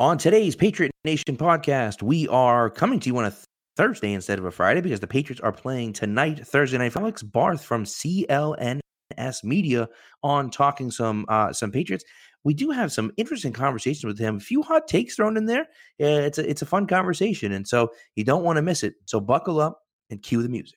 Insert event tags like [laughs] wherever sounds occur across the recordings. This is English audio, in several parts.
On today's Patriot Nation podcast, we are coming to you on a Thursday instead of a Friday because the Patriots are playing tonight, Thursday night. Alex Barth from CLNS Media on talking some uh, some Patriots. We do have some interesting conversations with him. A few hot takes thrown in there. Yeah, it's a it's a fun conversation, and so you don't want to miss it. So buckle up and cue the music.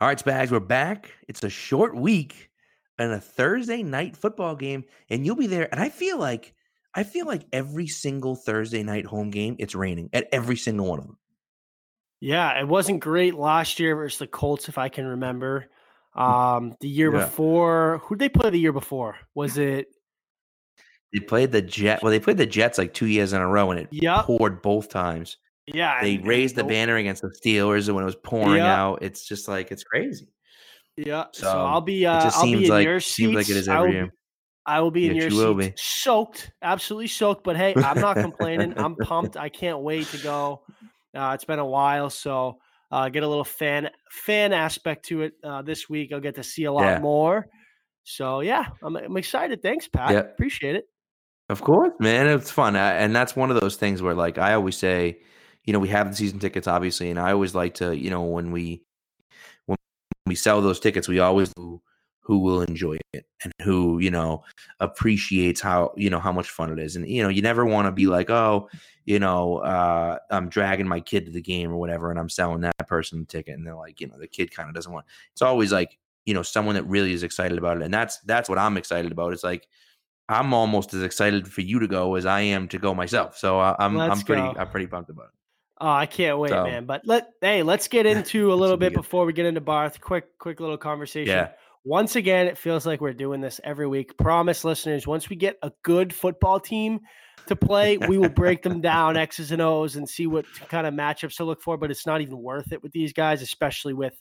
All right, Spags, we're back. It's a short week and a Thursday night football game, and you'll be there. And I feel like I feel like every single Thursday night home game, it's raining at every single one of them. Yeah, it wasn't great last year versus the Colts, if I can remember. Um, the year Yeah. before, who did they play the year before? Was it? They played the Jet. Well, they played the Jets like two years in a row, and it Yep. poured both times. Yeah, They and- and raised the the- banner against the Steelers when it was pouring Yeah. out. It's just like it's crazy. Yeah, so, So, I'll be. it Uh, just I'll be seems in like your seems like it seats. is I every will year. be- I will be in your you seats, soaked, absolutely soaked. But hey, I'm not complaining. I'm pumped. I can't wait to go. Uh, it's been a while, so uh, get a little fan fan aspect to it uh, this week. I'll get to see a lot Yeah. more. So yeah, I'm, I'm excited. Thanks, Pat. Appreciate it. Of course, man. It's fun. I, and that's one of those things where, like, I always say, you know, we have the season tickets, obviously, and I always like to, you know, when we when we sell those tickets, we always who, who will enjoy it and who, you know, appreciates how, you know, how much fun it is. And, you know, you never want to be like, oh, you know, uh, I'm dragging my kid to the game or whatever, and I'm selling that person the ticket, and they're like, you know, the kid kind of doesn't want. It's always like, you know, someone that really is excited about it, and that's that's what I'm excited about. It's like I'm almost as excited for you to go as I am to go myself. So I, I'm Let's I'm pretty go. I'm pretty pumped about it. Oh, I can't wait, So- man. But let hey, let's get into a little bit good. before we get into Barth. Quick, quick little conversation. Yeah. Once again, it feels like we're doing this every week. Promise listeners, once we get a good football team to play, we will break them down [laughs] X's and O's and see what kind of matchups to look for. But it's not even worth it with these guys, especially with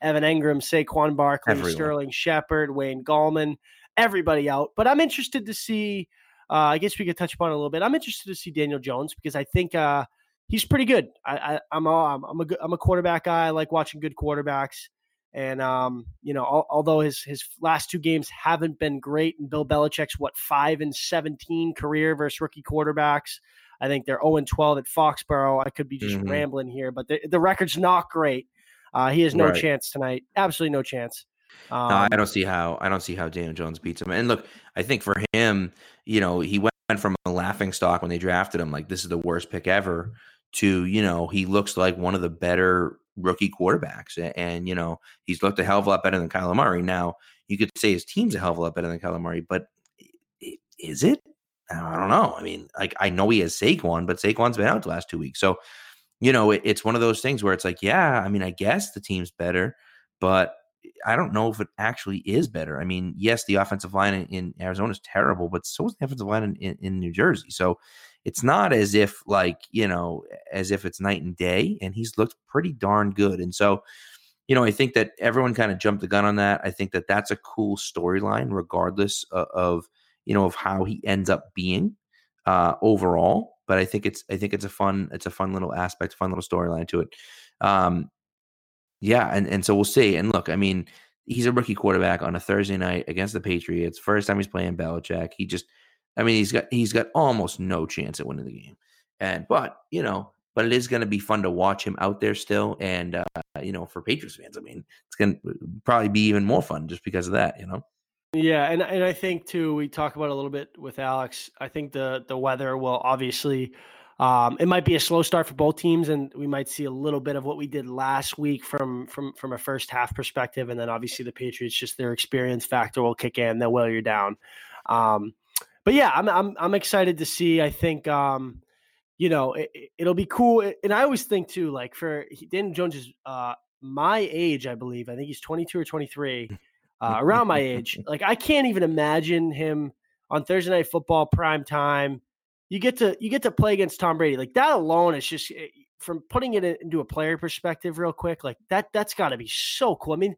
Evan Engram, Saquon Barkley, Everyone. Sterling Shepard, Wayne Gallman, everybody out. But I'm interested to see. Uh, I guess we could touch upon it a little bit. I'm interested to see Daniel Jones because I think uh, he's pretty good. I, I, I'm a, I'm a good, I'm a quarterback guy. I like watching good quarterbacks. And um, you know, al- although his his last two games haven't been great, and Bill Belichick's what five and seventeen career versus rookie quarterbacks, I think they're zero and twelve at Foxborough. I could be just Mhm. rambling here, but the, the record's not great. Uh, he has no Right. chance tonight. Absolutely no chance. Um, No, I don't see how I don't see how Daniel Jones beats him. And look, I think for him, you know, he went from a laughing stock when they drafted him, like this is the worst pick ever, to you know he looks like one of the better rookie quarterbacks, A- and you know he's looked a hell of a lot better than Kyler Murray. Now you could say his team's a hell of a lot better than Kyler Murray, but is it? I don't know. I mean, like I know he has Saquon, but Saquon's been out the last two weeks, so you know it, it's one of those things where it's like, yeah, I mean, I guess the team's better, but I don't know if it actually is better. I mean, yes, the offensive line in, in Arizona is terrible, but so is the offensive line in, in, in New Jersey. So it's not as if like you know as if it's night and day. And he's looked pretty darn good. And so you know, I think that everyone kind of jumped the gun on that. I think that that's a cool storyline, regardless of, of you know of how he ends up being uh, overall. But I think it's I think it's a fun it's a fun little aspect, fun little storyline to it. Um, yeah, and and so we'll see. And look, I mean, he's a rookie quarterback on a Thursday night against the Patriots. First time he's playing Belichick. He just, I mean, he's got he's got almost no chance at winning the game. And but you know, but it is going to be fun to watch him out there still. And uh, you know, for Patriots fans, I mean, it's going to probably be even more fun just because of that. You know. Yeah, and and I think too we talk about a little bit with Alex. I think the the weather will obviously um, it might be a slow start for both teams, and we might see a little bit of what we did last week from from from a first half perspective, and then obviously the Patriots just their experience factor will kick in. They'll wear you down. Um, but yeah, I'm I'm I'm excited to see. I think um, you know it, will be cool, and I always think too, like for Daniel Jones is uh, my age, I believe. I think he's 22 or 23 [laughs] uh, around my age. Like I can't even imagine him on Thursday night football prime time. You get to you get to play against Tom Brady. Like that alone is just eh, from putting it into a player perspective real quick. Like that that's got to be so cool. I mean,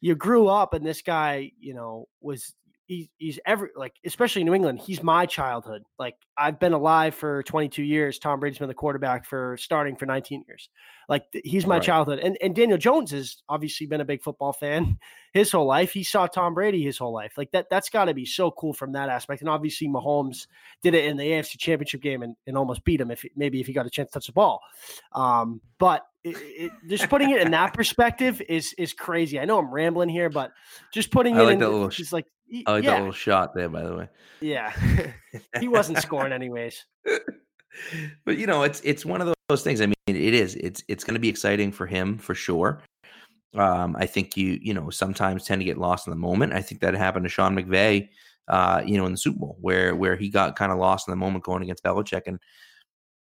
you grew up and this guy, you know, was he's he's every like especially New England. He's my childhood. Like I've been alive for 22 years. Tom Brady's been the quarterback for starting for 19 years. Like he's my right. childhood. And and Daniel Jones has obviously been a big football fan [laughs] his whole life. He saw Tom Brady his whole life. Like that that's got to be so cool from that aspect. And obviously Mahomes did it in the AFC Championship game and, and almost beat him if maybe if he got a chance to touch the ball. Um, but it, it, just putting it in that perspective is is crazy. I know I'm rambling here, but just putting I it like in, that little, just like I like yeah. that little shot there, by the way. Yeah, [laughs] he wasn't scoring [laughs] anyways. but you know, it's it's one of those things. I mean, it is. It's it's going to be exciting for him for sure. Um, I think you you know sometimes tend to get lost in the moment. I think that happened to Sean McVay, uh, you know, in the Super Bowl where where he got kind of lost in the moment going against Belichick, and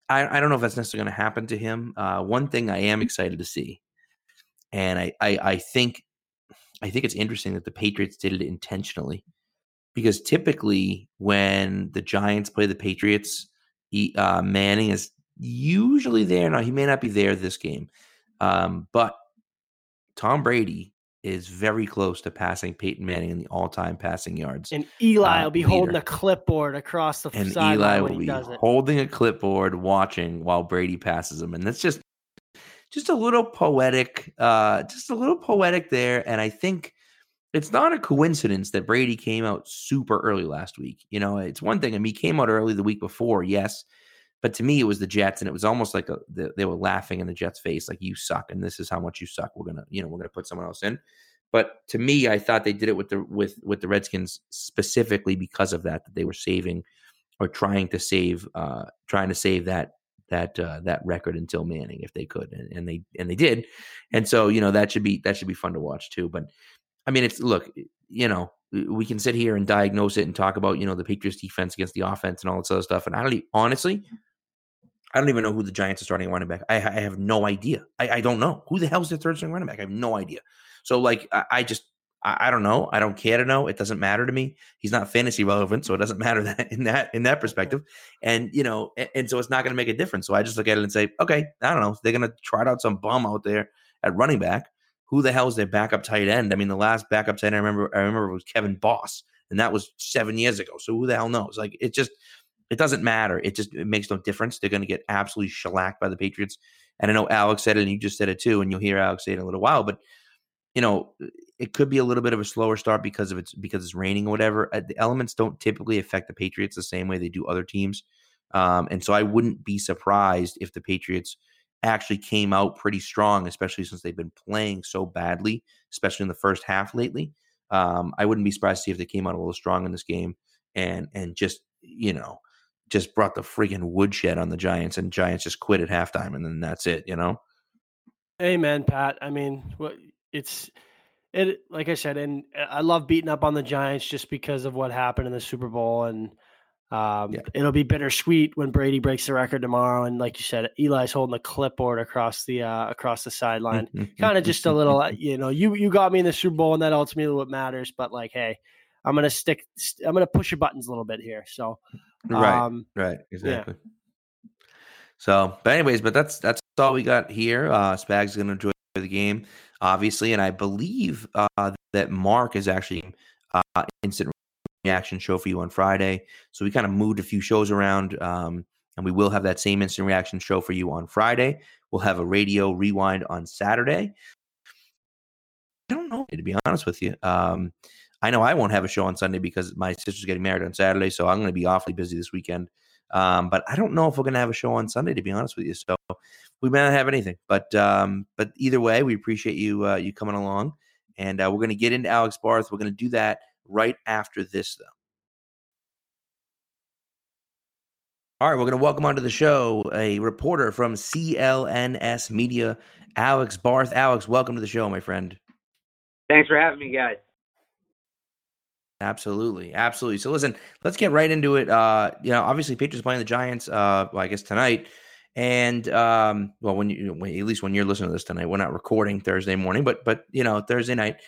I, I don't know if that's necessarily going to happen to him. Uh, one thing I am excited to see, and I, I I think I think it's interesting that the Patriots did it intentionally because typically when the Giants play the Patriots, he, uh, Manning is usually there. Now he may not be there this game, um, but Tom Brady is very close to passing Peyton Manning in the all-time passing yards. And Eli uh, will be leader. holding a clipboard across the sideline and Eli will be holding a clipboard, watching while Brady passes him, and that's just just a little poetic, uh, just a little poetic there. And I think it's not a coincidence that Brady came out super early last week. You know, it's one thing. I mean, he came out early the week before, yes. But to me, it was the Jets, and it was almost like a, they were laughing in the Jets' face, like "You suck, and this is how much you suck. We're gonna, you know, we're gonna put someone else in." But to me, I thought they did it with the with with the Redskins specifically because of that, that they were saving or trying to save, uh, trying to save that that uh, that record until Manning if they could, and, and, they and they did, and so you know that should be that should be fun to watch too. But I mean, it's look, you know, we can sit here and diagnose it and talk about you know the Patriots defense against the offense and all this other stuff, and I don't honestly. I don't even know who the Giants are starting running back. I, I have no idea. I, I, don't know who the hell's their third string running back. I have no idea. So like I, I just I, I, don't know. I don't care to know. It doesn't matter to me. He's not fantasy relevant, so it doesn't [laughs] matter that in that in that perspective. And you know, and, and so it's not going to make a difference. So I just look at it and say, okay, I don't know. They're going to trot out some bum out there at running back. Who the hell is their backup tight end? I mean, the last backup tight end I remember I remember was Kevin Boss, and that was seven years ago. So who the hell knows? Like it just it doesn't matter. It just it makes no difference. They're going to get absolutely shellacked by the Patriots. And I know Alex said it, and you just said it too, and you'll hear Alex say it in a little while. But you know, it could be a little bit of a slower start because of it's because it's raining or whatever. Uh, the elements don't typically affect the Patriots the same way they do other teams, um, and so I wouldn't be surprised if the Patriots actually came out pretty strong, especially since they've been playing so badly, especially in the first half lately. Um, I wouldn't be surprised to see if they came out a little strong in this game and and just you know just brought the freaking woodshed on the Giants, and Giants just quit at halftime, and then that's it. You know. Amen, Pat. I mean, it's it like I said, and uh, I love beating up on the Giants just because of what happened in the Super Bowl, and um, yeah. it'll be bittersweet when Brady breaks the record tomorrow. And like you said, Eli's holding the clipboard across the uh, across the sideline, kind of just a little, uh, you know, you you got me in the Super Bowl, and that ultimately what matters. But like, hey, I'm gonna stick, I'm gonna push your buttons a little bit here. So, right, um, right, exactly. Yeah. So, but anyways, but that's that's all we got here. Uh, Spag's gonna enjoy the game obviously, and I believe uh, that Mark is actually uh, instant reaction show for you on Friday. So we kind of moved a few shows around, um, and we will have that same instant reaction show for you on Friday. We'll have a radio rewind on Saturday. I don't know, to be honest with you. Um, I know I won't have a show on Sunday because my sister's getting married on Saturday, so I'm going to be awfully busy this weekend. Um, but I don't know if we're going to have a show on Sunday, to be honest with you. So we may not have anything, but um, but either way, we appreciate you uh, you coming along, and uh, we're going to get into Alex Barth. We're going to do that right after this, though. All right, we're going to welcome onto the show a reporter from CLNS Media, Alex Barth. Alex, welcome to the show, my friend. Thanks for having me, guys. Absolutely, absolutely. So listen, let's get right into it. Uh, you know, obviously, Patriots playing the Giants. Uh, well, I guess tonight, and um, well, when you when, at least when you're listening to this tonight, we're not recording Thursday morning, but but you know Thursday night,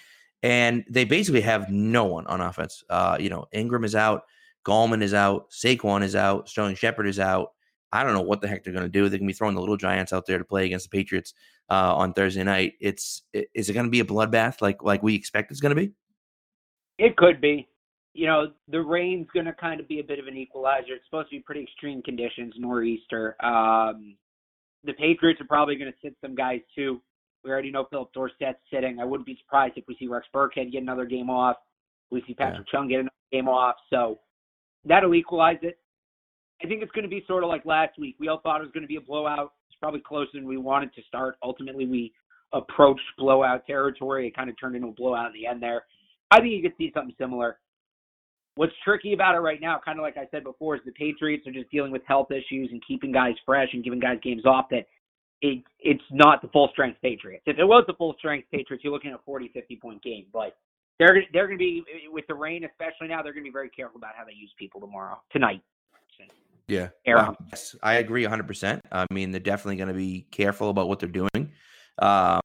and they basically have no one on offense. Uh, you know, Engram is out. Gallman is out. Saquon is out. Sterling Shepard is out. I don't know what the heck they're going to do. They can be throwing the little giants out there to play against the Patriots uh, on Thursday night. It's is it going to be a bloodbath like like we expect it's going to be? It could be. You know, the rain's going to kind of be a bit of an equalizer. It's supposed to be pretty extreme conditions, nor'easter. Um, the Patriots are probably going to sit some guys too. We already know Philip Dorsett's sitting. I wouldn't be surprised if we see Rex Burkhead get another game off. We see Patrick yeah. Chung get another game off. So that'll equalize it. I think it's going to be sort of like last week. We all thought it was going to be a blowout. It's probably closer than we wanted to start. Ultimately, we approached blowout territory. It kind of turned into a blowout in the end there. I think you could see something similar. What's tricky about it right now, kind of like I said before, is the Patriots are just dealing with health issues and keeping guys fresh and giving guys games off that it, it's not the full strength Patriots. If it was the full strength Patriots, you're looking at a 40, 50 point game. But they're they're going to be with the rain, especially now. They're going to be very careful about how they use people tomorrow, tonight. Yeah, well, yes, I agree 100. percent I mean, they're definitely going to be careful about what they're doing. Um,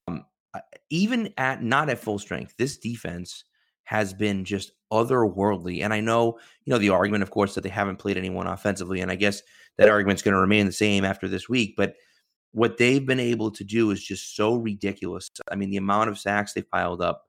even at not at full strength, this defense has been just otherworldly. And I know, you know, the argument, of course, that they haven't played anyone offensively, and I guess that argument's going to remain the same after this week. But what they've been able to do is just so ridiculous. I mean, the amount of sacks they've piled up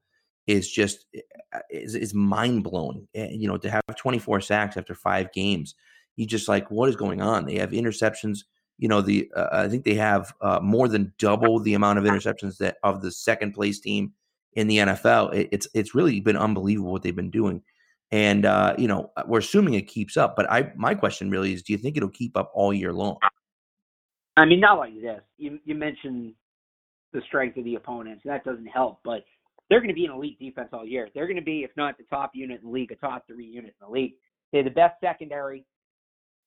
is just eh, eh, is, is mind blowing. Eh, you know, to have 24 sacks after five games, you just like, what is going on? They have interceptions. You know, the uh, I think they have uh, more than double the amount of [laughs] interceptions that of the second place team in the NFL. It, it's it's really been unbelievable what they've been doing, and uh, you know, uh, we're assuming it keeps up. But I my question really is, do you think it'll keep up all year long? I mean, not like this. You you mentioned the strength of the opponents. That doesn't help, but they're going to be an elite defense all year. They're going to be, if not the top unit in the league, a top three unit in the league. They're the best secondary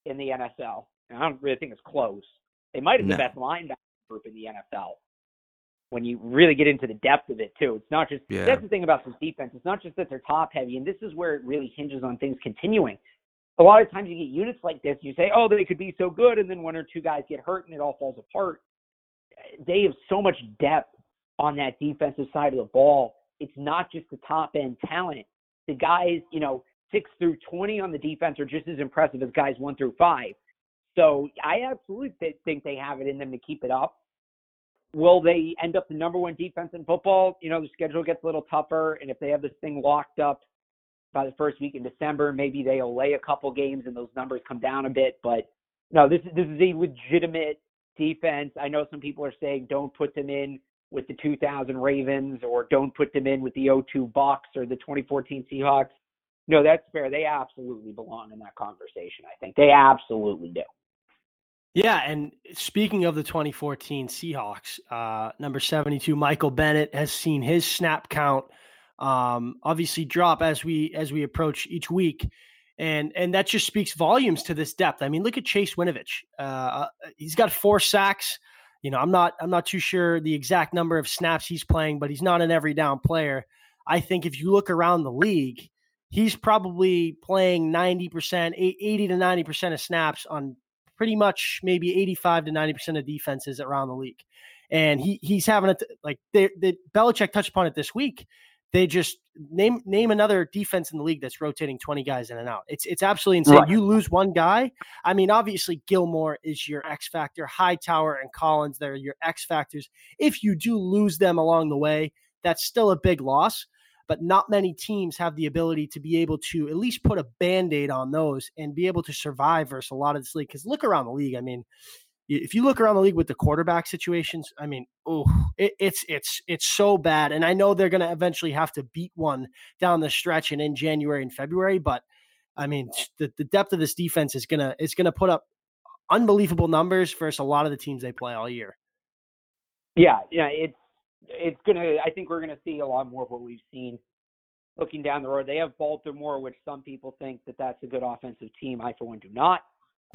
in the NFL. And I don't really think it's close. They might have no. the best linebacker group in the NFL. When you really get into the depth of it, too, it's not just yeah. that's the thing about this defense. It's not just that they're top heavy, and this is where it really hinges on things continuing. A lot of times you get units like this, you say, "Oh, they could be so good," and then one or two guys get hurt, and it all falls apart. They have so much depth on that defensive side of the ball. It's not just the top end talent. The guys, you know, six through 20 on the defense are just as impressive as guys one through five. So I absolutely think they have it in them to keep it up. Will they end up the number one defense in football? You know, the schedule gets a little tougher, and if they have this thing locked up by the first week in December, maybe they'll lay a couple games and those numbers come down a bit. But no, this this is a legitimate defense. I know some people are saying don't put them in with the 2000 Ravens or don't put them in with the 02 Bucks or the 2014 Seahawks. No, that's fair. They absolutely belong in that conversation. I think they absolutely do. Yeah, and speaking of the 2014 Seahawks, uh, number 72, Michael Bennett has seen his snap count um, obviously drop as we as we approach each week, and and that just speaks volumes to this depth. I mean, look at Chase Winovich. Uh, uh he's got four sacks you know, I'm not I'm not too sure the exact number of snaps he's playing, but he's not an every down player. I think if you look around the league, he's probably playing 90%, 80 to 90% of snaps on pretty much maybe 85 to 90% of defenses around the league. And he he's having it like they, they Belichick touched upon it this week they just name name another defense in the league that's rotating 20 guys in and out. It's it's absolutely insane. Right. You lose one guy. I mean, obviously Gilmore is your X factor, Hightower and Collins, they're your X factors. If you do lose them along the way, that's still a big loss. But not many teams have the ability to be able to at least put a band-aid on those and be able to survive versus a lot of this league. Because look around the league. I mean, if you look around the league with the quarterback situations, I mean, oh, it, it's it's it's so bad. And I know they're going to eventually have to beat one down the stretch and in January and February, but I mean, the, the depth of this defense is gonna is gonna put up unbelievable numbers versus a lot of the teams they play all year. Yeah, yeah, it's it's gonna. I think we're gonna see a lot more of what we've seen looking down the road. They have Baltimore, which some people think that that's a good offensive team. I, for one, do not.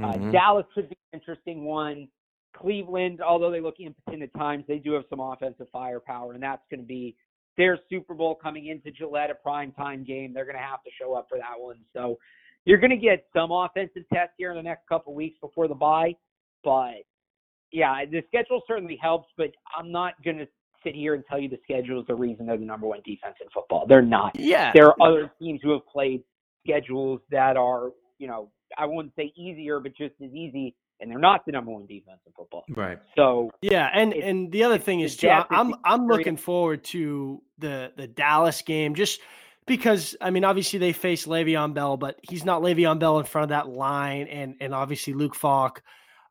Uh, Mhm. Dallas could be an interesting one. Cleveland, although they look impotent at times, they do have some offensive firepower, and that's going to be their Super Bowl coming into Gillette, a prime time game. They're going to have to show up for that one. So you're going to get some offensive tests here in the next couple weeks before the bye. But yeah, the schedule certainly helps, but I'm not going to sit here and tell you the schedule is the reason they're the number one defense in football. They're not. Yeah. There are other teams who have played schedules that are, you know, I wouldn't say easier, but just as easy, and they're not the number one defense in football. Right. So Yeah, and and the other thing is too, I- depth, I'm I'm looking forward to the the Dallas game just because I mean obviously they face Le'Veon Bell, but he's not Le'Veon Bell in front of that line, and and obviously Luke Falk.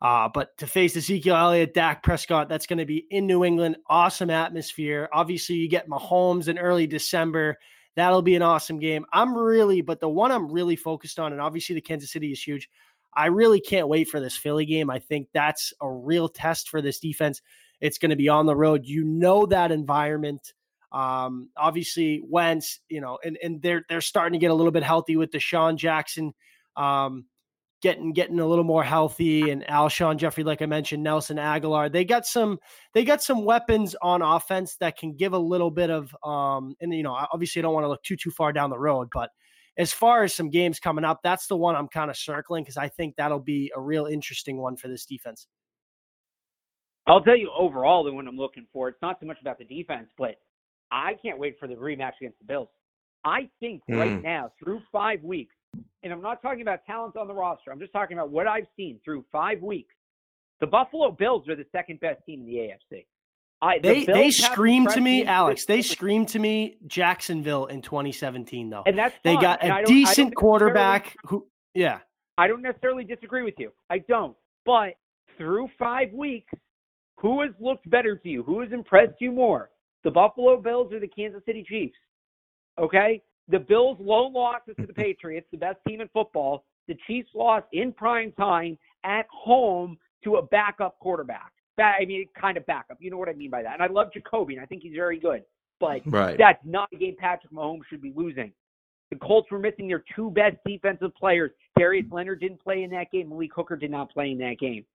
Uh, but to face Ezekiel Elliott, Dak Prescott, that's going to be in New England. Awesome atmosphere. Obviously, you get Mahomes in early December. That'll be an awesome game. I'm really, but the one I'm really focused on, and obviously the Kansas City is huge. I really can't wait for this Philly game. I think that's a real test for this defense. It's going to be on the road. You know that environment. Um, obviously, Wentz, you know, and and they're they're starting to get a little bit healthy with DeSean Jackson, um, getting getting a little more healthy, and Alshon Jeffery, like I mentioned, Nelson Agholor. They got some they got some weapons on offense that can give a little bit of um, and you know, obviously, I don't want to look too too far down the road, but as far as some games coming up, that's the one I'm kind of circling because I think that'll be a real interesting one for this defense. I'll tell you overall the one I'm looking for. It's not so much about the defense, but I can't wait for the rematch against the Bills. I think right Mm. now, through five weeks, and I'm not talking about talent on the roster. I'm just talking about what I've seen through five weeks. The Buffalo Bills are the second best team in the AFC. I, the They Bills they screamed to me, Alex. They screamed to me Jacksonville in 2017 though. and that's They fine. got And a don't- I don't decent quarterback who yeah. I don't necessarily disagree with you. I don't. But through five weeks, who has looked better to you? Who has impressed you more? The Buffalo Bills or the Kansas City Chiefs? Okay? The Bills' lone losses to the Patriots, the best team in football. The Chiefs lost in prime time at home to a backup quarterback. Ba- I mean, kind of backup. You know what I mean by that. And I love Jacoby, and I think he's very good. But [laughs] Right. that's not a game Patrick Mahomes should be losing. The Colts were missing their two best defensive players. Darius Leonard didn't play in that game. Malik Hooker did not play in that game.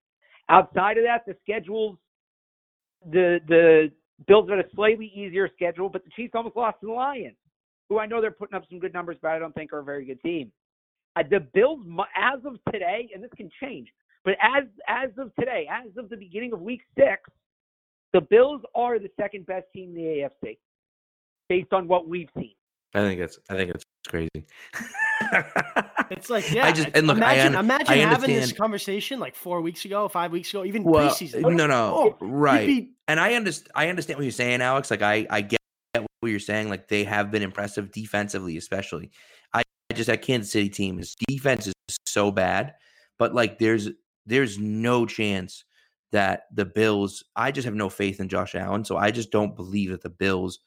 Outside of that, the schedules, the the Bills had a slightly easier schedule, but the Chiefs almost lost to the Lions, who I know they're putting up some good numbers, but I don't think are a very good team. Uh, the Bills, as of today, and this can change, but as as of today, as of the beginning of Week Six, the Bills are the second best team in the AFC, based on what we've seen. I think it's I think it's crazy. [laughs] It's like yeah. I just and look. imagine I, un- imagine I having this conversation like four weeks ago, five weeks ago, even Well, preseason. no, no, Oh, right. Be- and I understand. I understand what you're saying, Alex. Like I, I get what you're saying. Like they have been impressive defensively, especially. I I just that Kansas City team is defense is so bad, but like there's there's no chance that the Bills. I just have no faith in Josh Allen, so I just don't believe that the Bills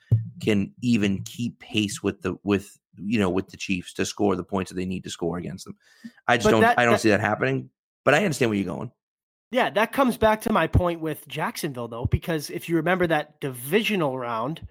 can even keep pace with the with you know with the Chiefs to score the points that they need to score against them. I just But don't. that- I don't that- see that happening. But I understand where you're going. Yeah, that comes back to my point with Jacksonville, though, because if you remember that divisional round,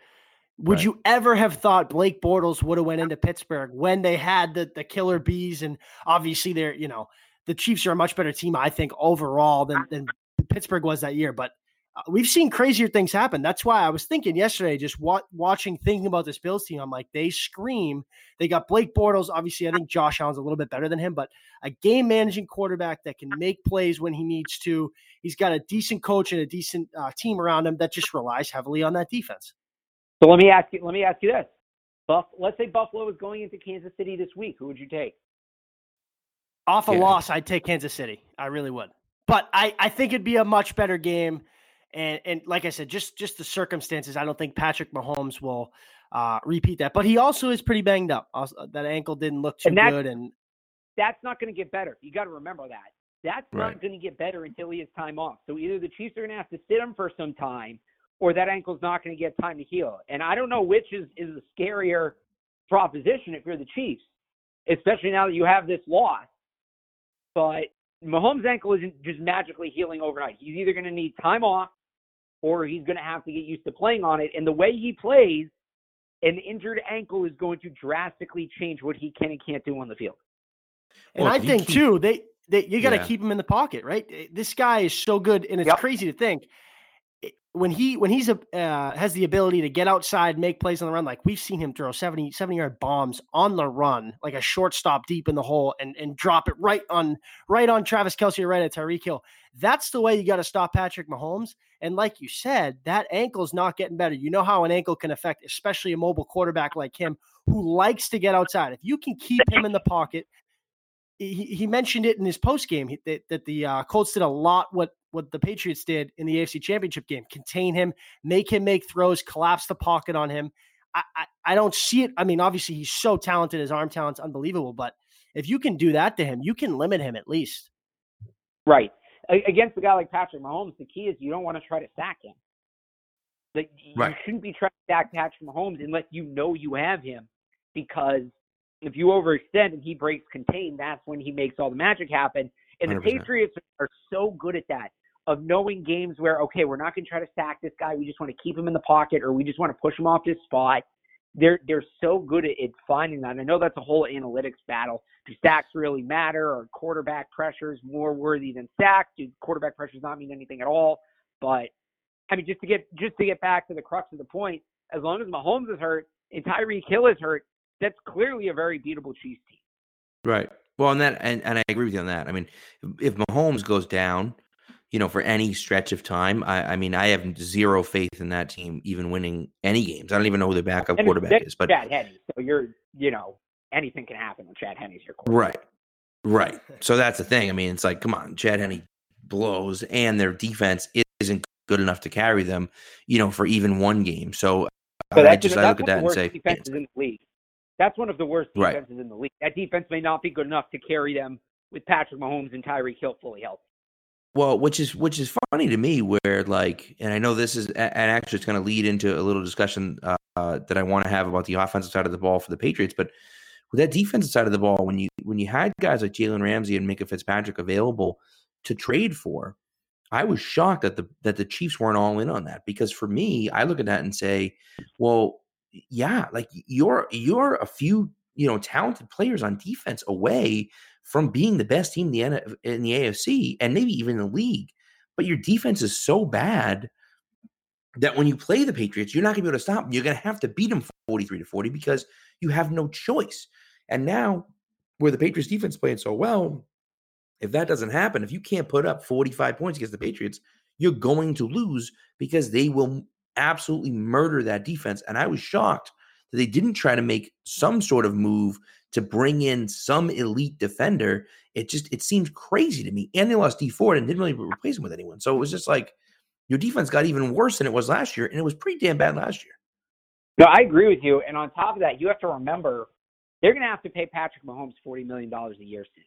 would Right. you ever have thought Blake Bortles would have went into Pittsburgh when they had the the killer bees and obviously they're you know the Chiefs are a much better team I think overall than than Pittsburgh was that year, but uh, we've seen crazier things happen. That's why I was thinking yesterday, just wa- watching, thinking about this Bills team. I'm like, they scream. They got Blake Bortles. Obviously, I think Josh Allen's a little bit better than him, but a game managing quarterback that can make plays when he needs to. He's got a decent coach and a decent uh, team around him that just relies heavily on that defense. So let me ask you. Let me ask you this: Buff, let's say Buffalo is going into Kansas City this week. Who would you take? Off a Yeah. loss, I'd take Kansas City. I really would. But I, I think it'd be a much better game. And and like I said, just just the circumstances, I don't think Patrick Mahomes will uh, repeat that. But he also is pretty banged up. Also, that ankle didn't look too And good. And That's not going to get better. You got to remember that. That's Right. not going to get better until he has time off. So either the Chiefs are going to have to sit him for some time, or that ankle's not going to get time to heal. And I don't know which is is a scarier proposition if you're the Chiefs, especially now that you have this loss. But Mahomes' ankle isn't just magically healing overnight. He's either going to need time off or he's going to have to get used to playing on it. And the way he plays, An injured ankle is going to drastically change what he can and can't do on the field. And Well, I think keep- too, they, they you got to Yeah. keep him in the pocket, right? This guy is so good, and it's Yep. crazy to think when he when he's a uh, has the ability to get outside, make plays on the run. Like we've seen him throw 70, 70 yard bombs on the run, like a shortstop deep in the hole, and and drop it right on right on Travis Kelce or right at Tyreek Hill. That's the way you got to stop Patrick Mahomes. And like you said, that ankle's not getting better. You know how an ankle can affect, especially a mobile quarterback like him who likes to get outside. If you can keep him in the pocket, he, he mentioned it in his post game that, that the uh, Colts did a lot what what the Patriots did in the AFC Championship game: contain him, make him make throws, collapse the pocket on him. I, I, I don't see it. I mean, obviously he's so talented; his arm talent's unbelievable. But if you can do that to him, you can limit him at least. Right. A- Against a guy like Patrick Mahomes, the key is you don't want to try to sack him. Like you shouldn't be trying to sack Patrick Mahomes unless you know you have him, because if you overextend and he breaks contain, that's when he makes all the magic happen. And the 100%. Patriots are so good at that of knowing games where okay, we're not going to try to sack this guy. We just want to keep him in the pocket, or we just want to push him off his spot. They're they're so good at, at finding that. I know that's a whole analytics battle. Do sacks really matter? Or quarterback pressures more worthy than sacks? Do quarterback pressures not mean anything at all? But I mean, just to get just to get back to the crux of the point, as long as Mahomes is hurt and Tyreek Hill is hurt, that's clearly a very beatable Chiefs team. Right. Well, and that and, and I agree with you on that. I mean, if Mahomes goes down, you know, for any stretch of time, I, I mean, I have zero faith in that team even winning any games. I don't even know who their backup And quarterback is, but Chad Henne. So you're, you know, anything can happen when Chad Henne's your quarterback. right, right. So that's the thing. I mean, it's like, come on, Chad Henne blows, and their defense isn't good enough to carry them, you know, for even one game. So So I just I look at that and say, defenses in the league. That's one of the worst Right. defenses in the league. That defense may not be good enough to carry them with Patrick Mahomes and Tyreek Hill fully healthy. Well, which is which is funny to me, where like, and I know this is, and actually, it's going to lead into a little discussion uh, uh, that I want to have about the offensive side of the ball for the Patriots. But with that defensive side of the ball, when you when you had guys like Jalen Ramsey and Minkah Fitzpatrick available to trade for, I was shocked that the that the Chiefs weren't all in on that because for me, I look at that and say, well, yeah, like you're you're a few you know talented players on defense away from being the best team in the in the AFC and maybe even the league. But your defense is so bad that when you play the Patriots, you're not going to be able to stop them. You're going to have to beat them 43 to 40 because you have no choice. And now, where the Patriots defense playing so well, if that doesn't happen, if you can't put up 45 points against the Patriots, you're going to lose because they will absolutely murder that defense. And I was shocked that they didn't try to make some sort of move to bring in some elite defender. It just it seems crazy to me. And they lost Dee Ford and didn't really replace him with anyone. So it was just like your defense got even worse than it was last year, and it was pretty damn bad last year. No, I agree with you. And on top of that, you have to remember they're going to have to pay Patrick Mahomes $40 million a year soon.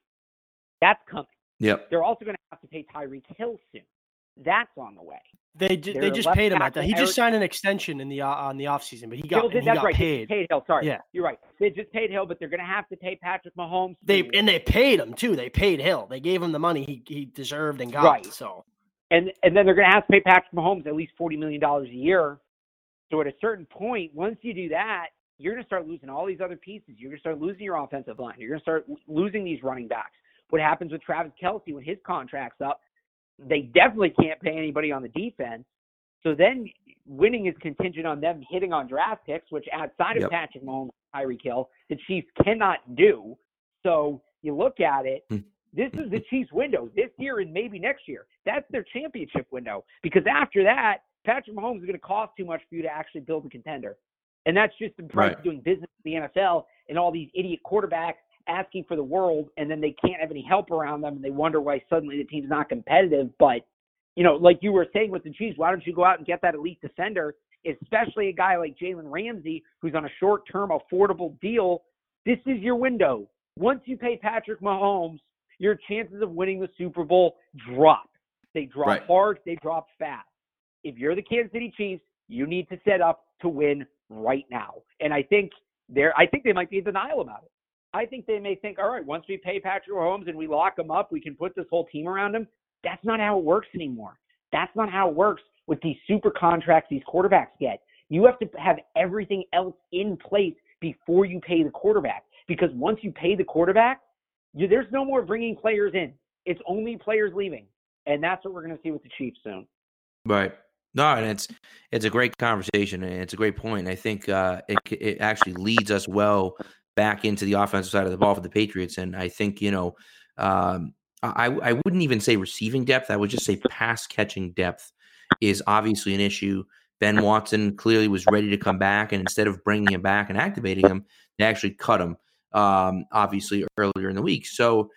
That's coming. Yep. They're also going to have to pay Tyreek Hill soon. That's on the way. They ju- they just paid him at that. He just signed an extension in the uh, on the offseason, but he Hill got did, he that's got right. They paid. just paid Hill. Sorry. Yeah. You're right. They just paid Hill, but they're going to have to pay Patrick Mahomes. They soon. and they paid him too. They paid Hill. They gave him the money he, he deserved and got. Right. So and and then they're going to have to pay Patrick Mahomes at least forty million dollars a year. So at a certain point, once you do that, you're going to start losing all these other pieces. You're going to start losing your offensive line. You're going to start losing these running backs. What happens with Travis Kelce when his contract's up? They definitely can't pay anybody on the defense. So then winning is contingent on them hitting on draft picks, which outside of Yep. Patrick Mahomes, Tyreek Hill, the Chiefs cannot do. So you look at it, Hmm. this is the Chiefs' window this year and maybe next year. That's their championship window because after that, Patrick Mahomes is going to cost too much for you to actually build a contender. And that's just the price Right. of doing business in the NFL and all these idiot quarterbacks asking for the world and then they can't have any help around them and they wonder why suddenly the team's not competitive. But, you know, like you were saying with the Chiefs, why don't you go out and get that elite defender, especially a guy like Jalen Ramsey who's on a short term affordable deal? This is your window. Once you pay Patrick Mahomes, your chances of winning the Super Bowl drop. They drop Right. hard, they drop fast. If you're the Kansas City Chiefs, you need to set up to win right now. And I think they're I think they might be in denial about it. I think they may think, all right, once we pay Patrick Mahomes and we lock him up, we can put this whole team around him. That's not how it works anymore. That's not how it works with these super contracts these quarterbacks get. You have to have everything else in place before you pay the quarterback. Because once you pay the quarterback, you, there's no more bringing players in. It's only players leaving, and that's what we're going to see with the Chiefs soon. Right. No, and it's it's a great conversation and it's a great point. I think uh, it it actually leads us well back into the offensive side of the ball for the Patriots, and I think you know um, I I wouldn't even say receiving depth. I would just say pass catching depth is obviously an issue. Ben Watson clearly was ready to come back, and instead of bringing him back and activating him, they actually cut him. Um, obviously earlier in the week, so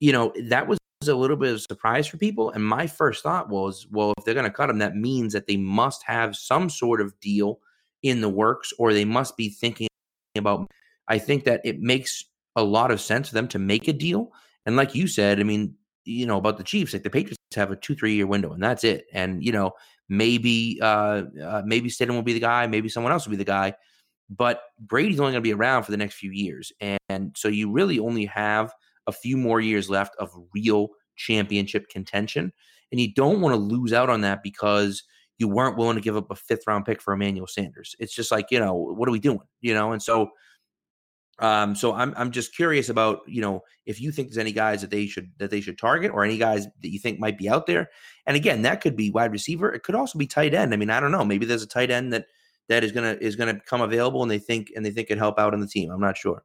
you know that was a little bit of a surprise for people. And my first thought was, well, if they're going to cut him, that means that they must have some sort of deal in the works, or they must be thinking about. I think that it makes a lot of sense for them to make a deal. And like you said, I mean, you know, about the Chiefs, like the Patriots have a two, three year window, and that's it. And you know, maybe, uh, uh maybe Stidham will be the guy, maybe someone else will be the guy. But Brady's only going to be around for the next few years, and, and so you really only have a few more years left of real championship contention. And you don't want to lose out on that because you weren't willing to give up a fifth round pick for Emmanuel Sanders. It's just like, you know, what are we doing? You know, and so um, so I'm I'm just curious about, you know, if you think there's any guys that they should that they should target or any guys that you think might be out there. And again, that could be wide receiver. It could also be tight end. I mean, I don't know. Maybe there's a tight end that that is gonna is gonna come available and they think and they think could help out on the team. I'm not sure.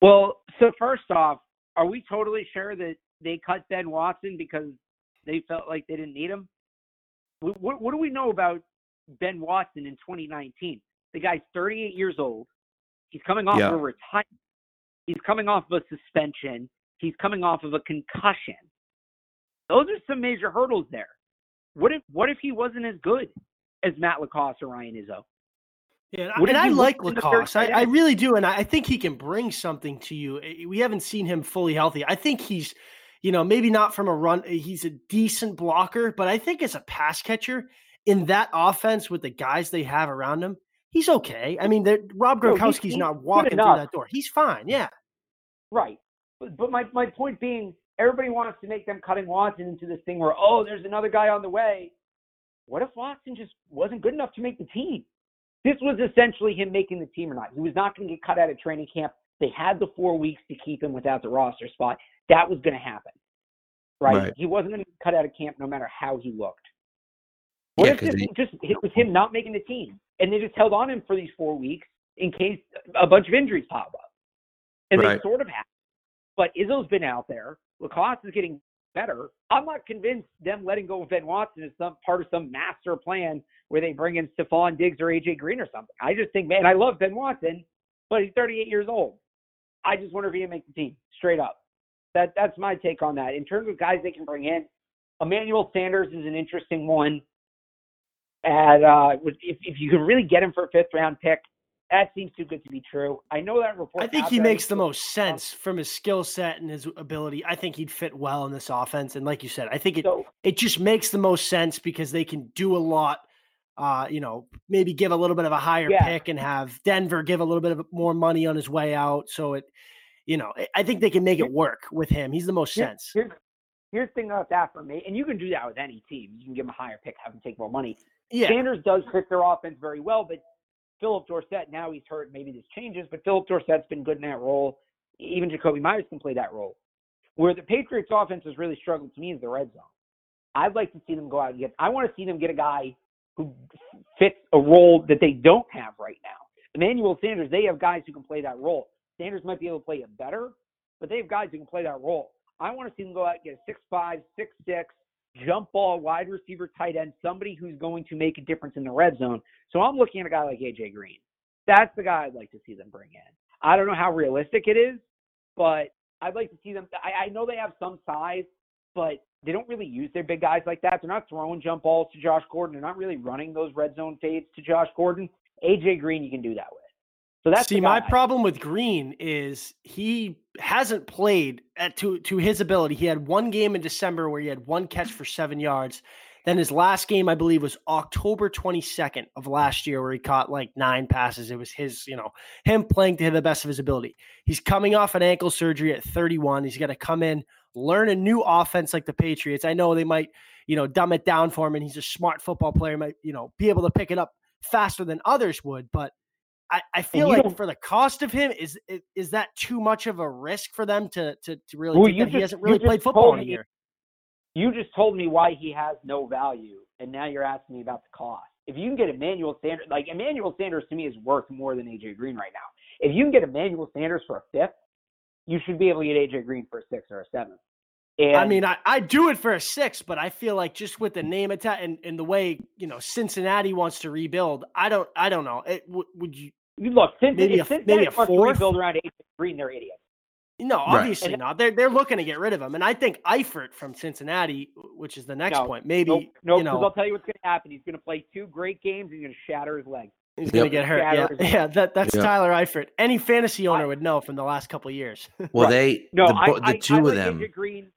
Well, so first off, are we totally sure that they cut Ben Watson because they felt like they didn't need him? What, what do we know about Ben Watson in 2019? The guy's 38 years old. He's coming off yeah. of a retirement. He's coming off of a suspension. He's coming off of a concussion. Those are some major hurdles there. What if what if he wasn't as good as Matt LaCosse or Ryan Izzo? Yeah, and I like LaCosse. I, I, really do, and I think he can bring something to you. We haven't seen him fully healthy. I think he's, you know, maybe not from a run. He's a decent blocker, but I think as a pass catcher in that offense with the guys they have around him, he's okay. I mean, Rob Gronkowski's no, not walking through that door. He's fine. Yeah, right. But, but my my point being, everybody wants to make them cutting Watson into this thing where oh, there's another guy on the way. What if Watson just wasn't good enough to make the team? This was essentially him making the team or not. He was not going to get cut out of training camp. They had the four weeks to keep him without the roster spot. That was going to happen, right? right? He wasn't going to get cut out of camp no matter how he looked. What yeah, if this he... just it was him not making the team, and they just held on him for these four weeks in case a bunch of injuries pop up, and right. they sort of have. But Izzo's been out there. LaCosse is getting better. I'm not convinced them letting go of Ben Watson is some part of some master plan where they bring in Stefon Diggs or AJ Green or something. I just think, man, I love Ben Watson, but he's 38 years old. I just wonder if he can make the team straight up. That that's my take on that. In terms of guys they can bring in, Emmanuel Sanders is an interesting one. And uh, if if you can really get him for a fifth round pick, that seems too good to be true. I know that report. I think he makes the most sense from his skill set and his ability. I think he'd fit well in this offense. And like you said, I think it so, it just makes the most sense because they can do a lot. Uh, you know, maybe give a little bit of a higher yeah. pick and have Denver give a little bit of more money on his way out. So it, you know, I think they can make it work with him. He's the most sense. Here's, here's the thing about that for me, and you can do that with any team. You can give him a higher pick, have him take more money. Yeah. Sanders does fit their offense very well, but Philip Dorsett, now he's hurt. Maybe this changes, but Philip Dorsett's been good in that role. Even Jakobi Meyers can play that role. Where the Patriots offense has really struggled to me is the red zone. I'd like to see them go out and get, I want to see them get a guy who fits a role that they don't have right now. Emmanuel Sanders, they have guys who can play that role. Sanders might be able to play it better, but they have guys who can play that role. I want to see them go out and get a six-five, six-six, jump ball, wide receiver, tight end, somebody who's going to make a difference in the red zone. So I'm looking at a guy like AJ Green. That's the guy I'd like to see them bring in. I don't know how realistic it is, but I'd like to see them. I, I know they have some size, but they don't really use their big guys like that. They're not throwing jump balls to Josh Gordon. They're not really running those red zone fades to Josh Gordon. AJ Green, you can do that with. So that's see my problem with Green is he hasn't played at to to his ability. He had one game in December where he had one catch for seven yards. Then his last game, I believe, was October 22nd of last year, where he caught like nine passes. It was his, you know, him playing to the best of his ability. He's coming off an ankle surgery at 31. He's got to come in, learn a new offense like the Patriots. I know they might, you know, dumb it down for him, and he's a smart football player, might, you know, be able to pick it up faster than others would. But I, I feel like for the cost of him, is is that too much of a risk for them to to, to really? Well, he hasn't really played football in a year. You just told me why he has no value, and now you're asking me about the cost. If you can get Emmanuel Sanders, like Emmanuel Sanders to me is worth more than AJ Green right now. If you can get Emmanuel Sanders for a fifth, you should be able to get AJ Green for a six or a seven. And I mean, I, I do it for a six, but I feel like just with the name attack and, and the way you know Cincinnati wants to rebuild, I don't I don't know. It, w- would you? You look, Cincinnati, maybe a, Cincinnati maybe a four rebuild around AJ Green, they're idiots. No, obviously right. not. They're they're looking to get rid of him, and I think Eifert from Cincinnati, which is the next no, point, maybe. No, nope, you know, I'll tell you what's going to happen. He's going to play two great games. He's going to shatter his leg. He's going to get hurt. Yeah, yeah. That that's yep. Tyler Eifert. Any fantasy owner I, would know from the last couple years. [laughs] well, right. they no, the, I, the two I, of them. Green,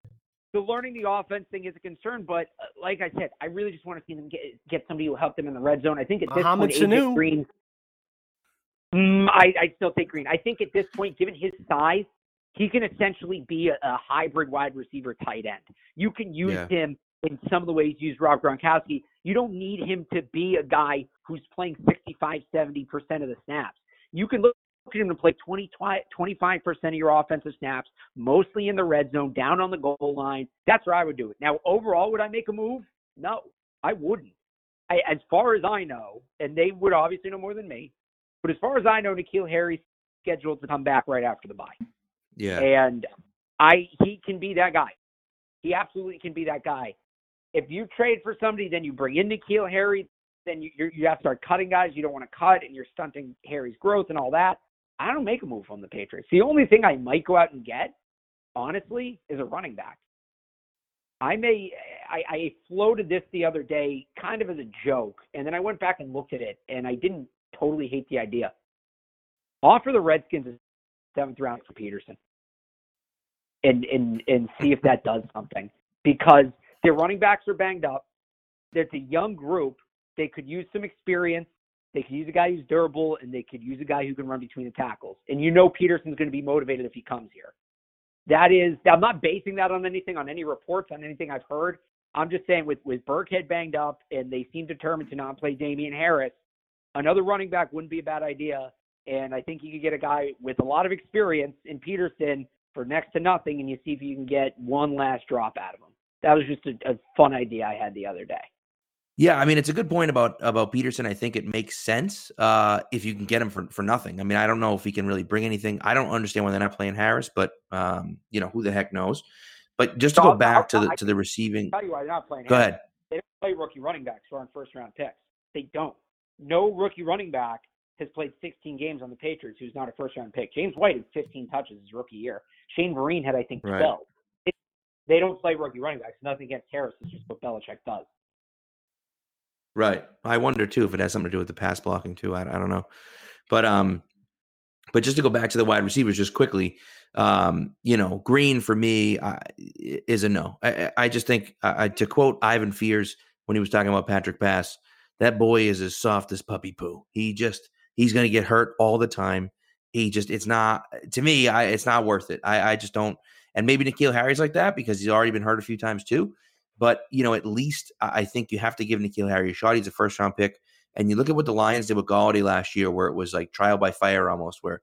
the learning the offense thing is a concern, but uh, like I said, I really just want to see them get get somebody who help them in the red zone. I think at this Mohamed point, Sanu. Green. Mm, I I still take Green. I think at this point, given his size, he can essentially be a, a hybrid wide receiver tight end. You can use yeah. him in some of the ways you use Rob Gronkowski. You don't need him to be a guy who's playing 65, 70% of the snaps. You can look at him to play 20, 25% of your offensive snaps, mostly in the red zone, down on the goal line. That's where I would do it. Now, overall, would I make a move? No, I wouldn't. I, as far as I know, and they would obviously know more than me, but as far as I know, N'Keal Harry's scheduled to come back right after the bye. Yeah. And I he can be that guy. He absolutely can be that guy. If you trade for somebody, then you bring in N'Keal Harry, then you you have to start cutting guys you don't want to cut, and you're stunting Harry's growth and all that. I don't make a move on the Patriots. The only thing I might go out and get, honestly, is a running back. I may I, I floated this the other day kind of as a joke, and then I went back and looked at it, and I didn't totally hate the idea. Offer the Redskins a seventh round for Peterson, and and and see if that does something because their running backs are banged up. It's a young group. They could use some experience. They could use a guy who's durable, and they could use a guy who can run between the tackles. And you know Peterson's going to be motivated if he comes here. That is, I'm not basing that on anything, on any reports, on anything I've heard. I'm just saying with with Burkhead banged up, and they seem determined to not play Damien Harris. Another running back wouldn't be a bad idea. And I think you could get a guy with a lot of experience in Peterson for next to nothing, and you see if you can get one last drop out of him that was just a, a fun idea I had the other day. Yeah, I mean it's a good point about about Peterson. I think it makes sense uh, if you can get him for, for nothing. I mean, I don't know if he can really bring anything. I don't understand why they're not playing Harris, but um, you know who the heck knows. But just to go back to the to the receiving. I'll tell you why they're not playing. Go Harris. ahead. They don't play rookie running backs who aren't first round picks. They don't. No rookie running back has played 16 games on the Patriots who's not a first round pick. James White had 15 touches his rookie year. Shane Vereen had I think 12. Right. They don't play rookie running backs. Nothing against Harris. It's just what Belichick does. Right. I wonder too if it has something to do with the pass blocking too. I, I don't know, but um, but just to go back to the wide receivers just quickly, um, you know, Green for me uh, is a no. I, I just think uh, to quote Ivan Fears when he was talking about Patrick Pass, that boy is as soft as puppy poo. He just he's going to get hurt all the time. He just it's not to me. I it's not worth it. I I just don't. And maybe N'Keal Harry's like that because he's already been hurt a few times too. But, you know, at least I think you have to give N'Keal Harry a shot. He's a first round pick. And you look at what the Lions did with Golladay last year, where it was like trial by fire almost, where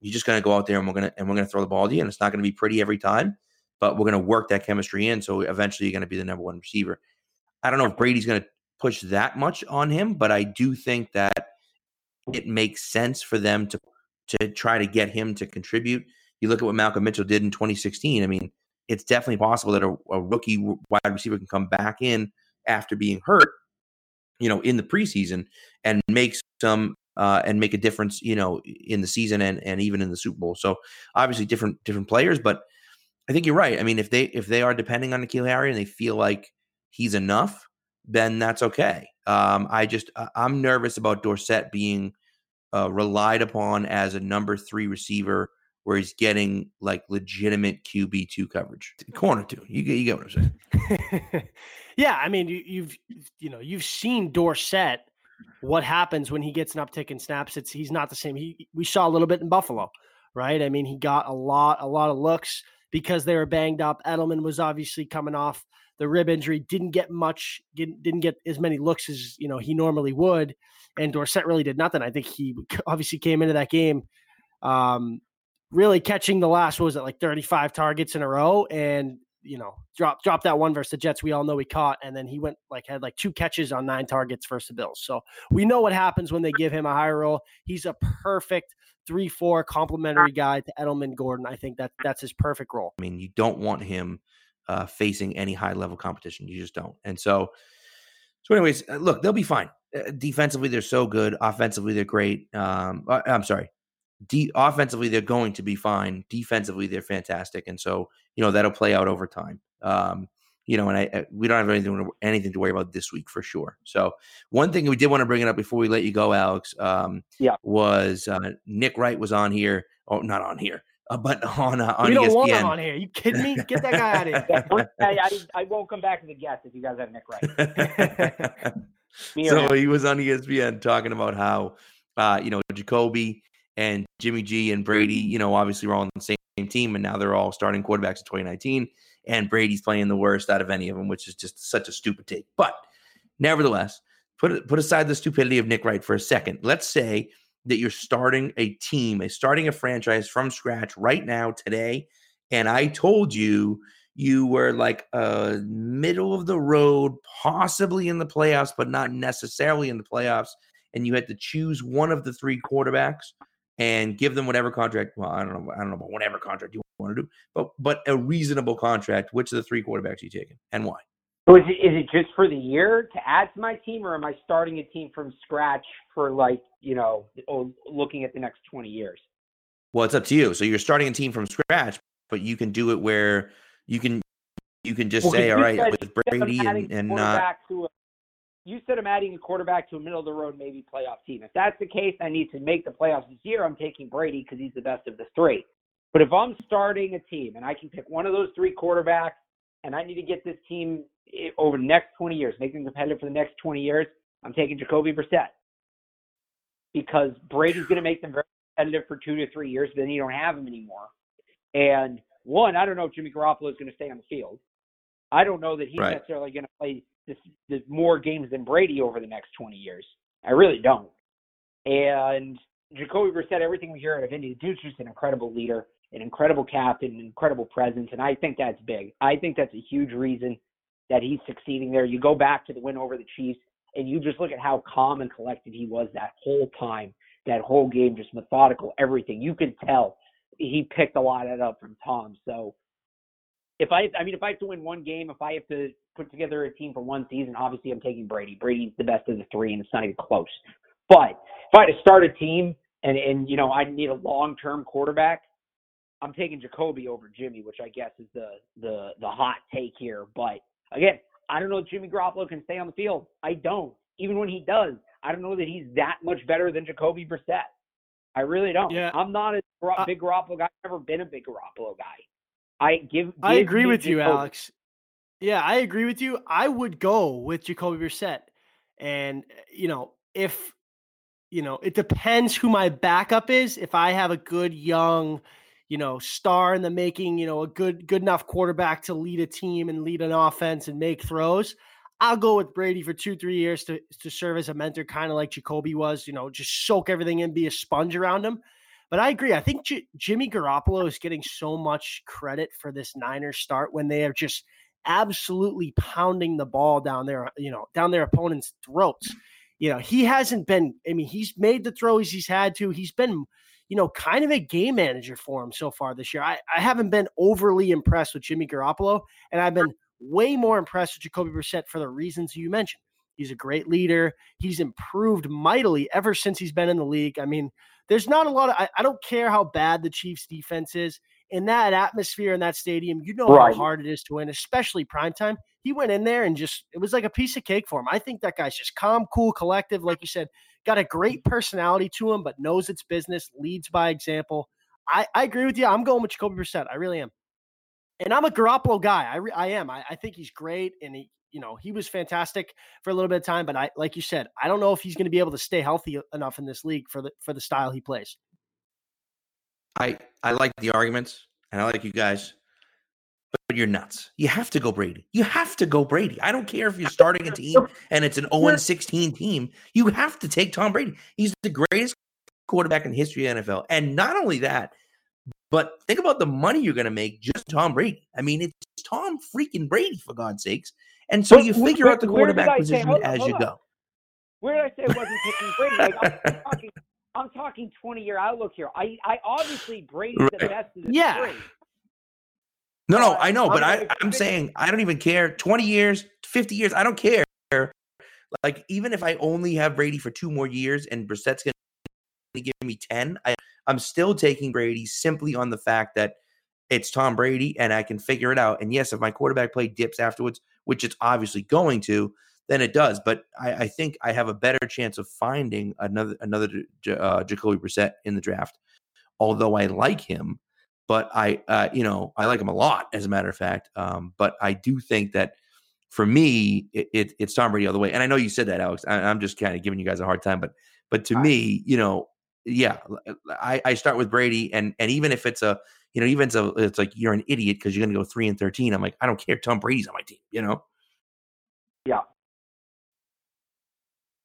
you're just going to go out there and we're going to and we're going to throw the ball to you, and it's not going to be pretty every time, but we're going to work that chemistry in. So eventually, you're going to be the number one receiver. I don't know if Brady's going to push that much on him, but I do think that it makes sense for them to to try to get him to contribute you look at what Malcolm Mitchell did in 2016. I mean, it's definitely possible that a, a rookie wide receiver can come back in after being hurt, you know, in the preseason and make some uh, and make a difference, you know, in the season and and even in the Super Bowl. So obviously different different players, but I think you're right. I mean, if they if they are depending on N'Keal Harry and they feel like he's enough, then that's okay. Um, I just I'm nervous about Dorsett being uh, relied upon as a number three receiver where he's getting like legitimate QB two coverage, corner two. You get you get what I'm saying? [laughs] yeah, I mean you, you've you know you've seen Dorsett. What happens when he gets an uptick in snaps? It's he's not the same. He we saw a little bit in Buffalo, right? I mean he got a lot a lot of looks. because they were banged up. Edelman was obviously coming off the rib injury, didn't get much, didn't didn't get as many looks as you know he normally would, and Dorsett really did nothing. I think he obviously came into that game, um, really catching the last what was it like 35 targets in a row, and you know drop drop that one versus the Jets. We all know he caught, and then he went like had like two catches on nine targets versus the Bills. So we know what happens when they give him a higher role. He's a perfect three four complementary guy to Edelman Gordon. I think that that's his perfect role. I mean, you don't want him uh, facing any high level competition. You just don't. And so, so anyways, uh, look, they'll be fine. Uh, defensively, they're so good. Offensively, they're great. Um, uh, I'm sorry. De- offensively, they're going to be fine. Defensively, they're fantastic, and so you know that'll play out over time. Um, you know, and I, I, we don't have anything anything to worry about this week for sure. So one thing we did want to bring it up before we let you go, Alex, um, yeah, was uh, Nick Wright was on here. Oh, not on here, [laughs] uh, but on uh, on we don't ESPN. want him on here. You kidding me? Get that guy out of here. I, I, I, won't come back to the guest if you guys have Nick Wright. [laughs] so he was on ESPN talking about how uh, you know Jacoby and Jimmy G and Brady, you know, obviously were all on the same team, and now they're all starting quarterbacks in 2019. And Brady's playing the worst out of any of them, which is just such a stupid take. But nevertheless, put put aside the stupidity of Nick Wright for a second. Let's say that you're starting a team, a starting a franchise from scratch right now today, and I told you you were like a middle of the road, possibly in the playoffs, but not necessarily in the playoffs, and you had to choose one of the three quarterbacks and give them whatever contract. Well, I don't know. I don't know about whatever contract you want to do, but but a reasonable contract. Which of the three quarterbacks are you taking, and why? So is it, is it just for the year to add to my team, or am I starting a team from scratch for like you know, looking at the next twenty years? Well, it's up to you. So you're starting a team from scratch, but you can do it where you can you can just well, say, all right, with Brady and, and not. A, you said I'm adding a quarterback to a middle of the road, maybe playoff team. If that's the case, I need to make the playoffs this year. I'm taking Brady because he's the best of the three. But if I'm starting a team and I can pick one of those three quarterbacks and I need to get this team over the next 20 years, make them competitive for the next 20 years, I'm taking Jacoby Brissett because Brady's going to make them very competitive for two to three years. Then you don't have him anymore. And one, I don't know if Jimmy Garoppolo is going to stay on the field. I don't know that he's right. necessarily going to play this, this more games than Brady over the next 20 years. I really don't. And Jacoby Brissett, everything we hear out of Indy, the dude's just an incredible leader an incredible captain, an incredible presence, and I think that's big. I think that's a huge reason that he's succeeding there. You go back to the win over the Chiefs, and you just look at how calm and collected he was that whole time, that whole game, just methodical, everything. You could tell he picked a lot of that up from Tom. So if I, I mean, if I have to win one game, if I have to put together a team for one season, obviously I'm taking Brady. Brady's the best of the three, and it's not even close. But if I had to start a team and and you know I need a long term quarterback, I'm taking Jacoby over Jimmy, which I guess is the the the hot take here. But again, I don't know if Jimmy Garoppolo can stay on the field. I don't. Even when he does, I don't know that he's that much better than Jacoby Brissett. I really don't. Yeah. I'm not a uh, big Garoppolo guy. I've never been a big Garoppolo guy. I give. give I agree with Jacoby. you, Alex. Yeah, I agree with you. I would go with Jacoby Brissett, and eh, you know, if you know, it depends who my backup is. If I have a good young you know, star in the making, you know, a good good enough quarterback to lead a team and lead an offense and make throws. I'll go with Brady for two, three years to to serve as a mentor, kind of like Jacoby was. You know, just soak everything in, be a sponge around him. But I agree. I think J- Jimmy Garoppolo is getting so much credit for this Niners start when they are just absolutely pounding the ball down there, you know, down their opponent's throats. You know, he hasn't been. I mean, he's made the throws he's had to. He's been you know, kind of a game manager for him so far this year. I, I haven't been overly impressed with Jimmy Garoppolo, and I've been way more impressed with Jacoby Brissett for the reasons you mentioned. He's a great leader. He's improved mightily ever since he's been in the league. I mean, there's not a lot of, I, I don't care how bad the Chiefs defense is. In that atmosphere in that stadium, you know right. how hard it is to win, especially primetime. He went in there and just, it was like a piece of cake for him. I think that guy's just calm, cool, collective. Like you said, got a great personality to him, but knows its business, leads by example. I, I agree with you. I'm going with Jacoby Brissett. I really am. And I'm a Garoppolo guy. I, re, I am. I, I think he's great. And he, you know, he was fantastic for a little bit of time, but I, like you said, I don't know if he's going to be able to stay healthy enough in this league for the, for the style he plays. I, I like the arguments and I like you guys. but you're nuts. You have to go Brady. You have to go Brady. I don't care if you're starting a team and it's an [laughs] 0 16 team. You have to take Tom Brady. He's the greatest quarterback in the history of NFL. And not only that, but think about the money you're going to make just Tom Brady. I mean, it's Tom freaking Brady for God's sakes. And so you figure out the quarterback position say, as you on. go. Where did I say I wasn't picking Brady? Like, I'm, [laughs] talking, I'm talking 20 year outlook here. I, I obviously Brady's right. the best of the yeah. three. No, no, uh, I know, but I, I'm saying I don't even care. 20 years, 50 years, I don't care. Like, even if I only have Brady for two more years and Brissett's going to give me 10, I, I'm still taking Brady simply on the fact that it's Tom Brady and I can figure it out. And yes, if my quarterback play dips afterwards, which it's obviously going to, then it does. But I, I think I have a better chance of finding another another uh, Jacoby Brissett in the draft. Although I like him, but I, uh, you know, I like him a lot, as a matter of fact. Um, but I do think that for me, it, it, it's Tom Brady all the way. And I know you said that, Alex. I, am just kind of giving you guys a hard time, but but to me, you know, yeah, I, I start with Brady, and and even if it's a, you know, even so, it's like you're an idiot because you're going to go three and thirteen. I'm like, I don't care. Tom Brady's on my team, you know. Yeah.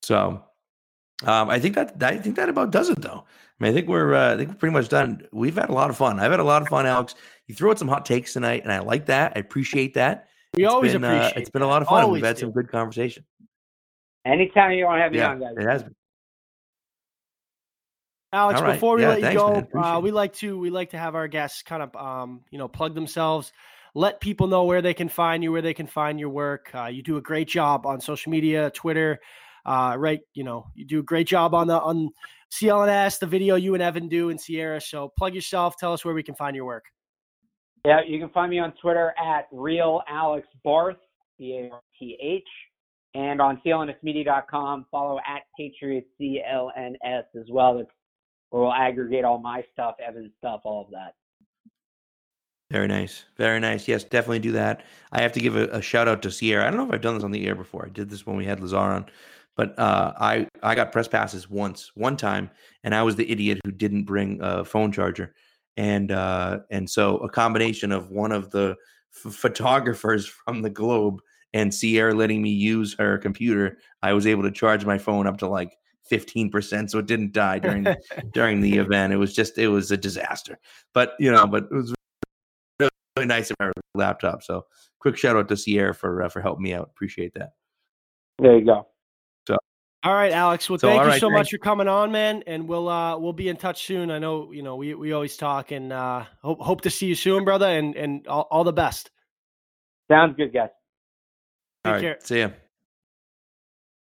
So, um, I think that I think that about does it, though. I mean, I think we're uh, I think we're pretty much done. We've had a lot of fun. I've had a lot of fun, Alex. You threw out some hot takes tonight, and I like that. I appreciate that. We it's always been, appreciate. Uh, it's been a lot of fun. We've had do. some good conversation. Anytime you want to have me yeah, on, guys. It has been. Alex, right. before we yeah, let thanks, you go, uh, we like to we like to have our guests kind of um, you know plug themselves, let people know where they can find you, where they can find your work. Uh, you do a great job on social media, Twitter, uh, right? You know, you do a great job on the on CLNS, the video you and Evan do in Sierra. So plug yourself. Tell us where we can find your work. Yeah, you can find me on Twitter at real Alex Barth, B A R T H, and on CLNSmedia.com. Follow at Patriots CLNS as well. That's where we'll aggregate all my stuff, Evan's stuff, all of that. Very nice. Very nice. Yes, definitely do that. I have to give a, a, shout out to Sierra. I don't know if I've done this on the air before. I did this when we had Lazar on, but uh, I I got press passes once, one time, and I was the idiot who didn't bring a phone charger, and uh, and so a combination of one of the f- photographers [laughs] from the Globe and Sierra letting me use her computer, I was able to charge my phone up to like 15% so it didn't die during [laughs] during the event. It was just it was a disaster. But you know but it was really nice of our laptop. So quick shout out to sierra for uh, for helping me out. Appreciate that. There you go all right alex well so, thank you right, so thanks. much for coming on man and we'll uh we'll be in touch soon i know you know we we always talk and uh hope hope to see you soon brother and and all, all the best sounds good guys Take all right care. see ya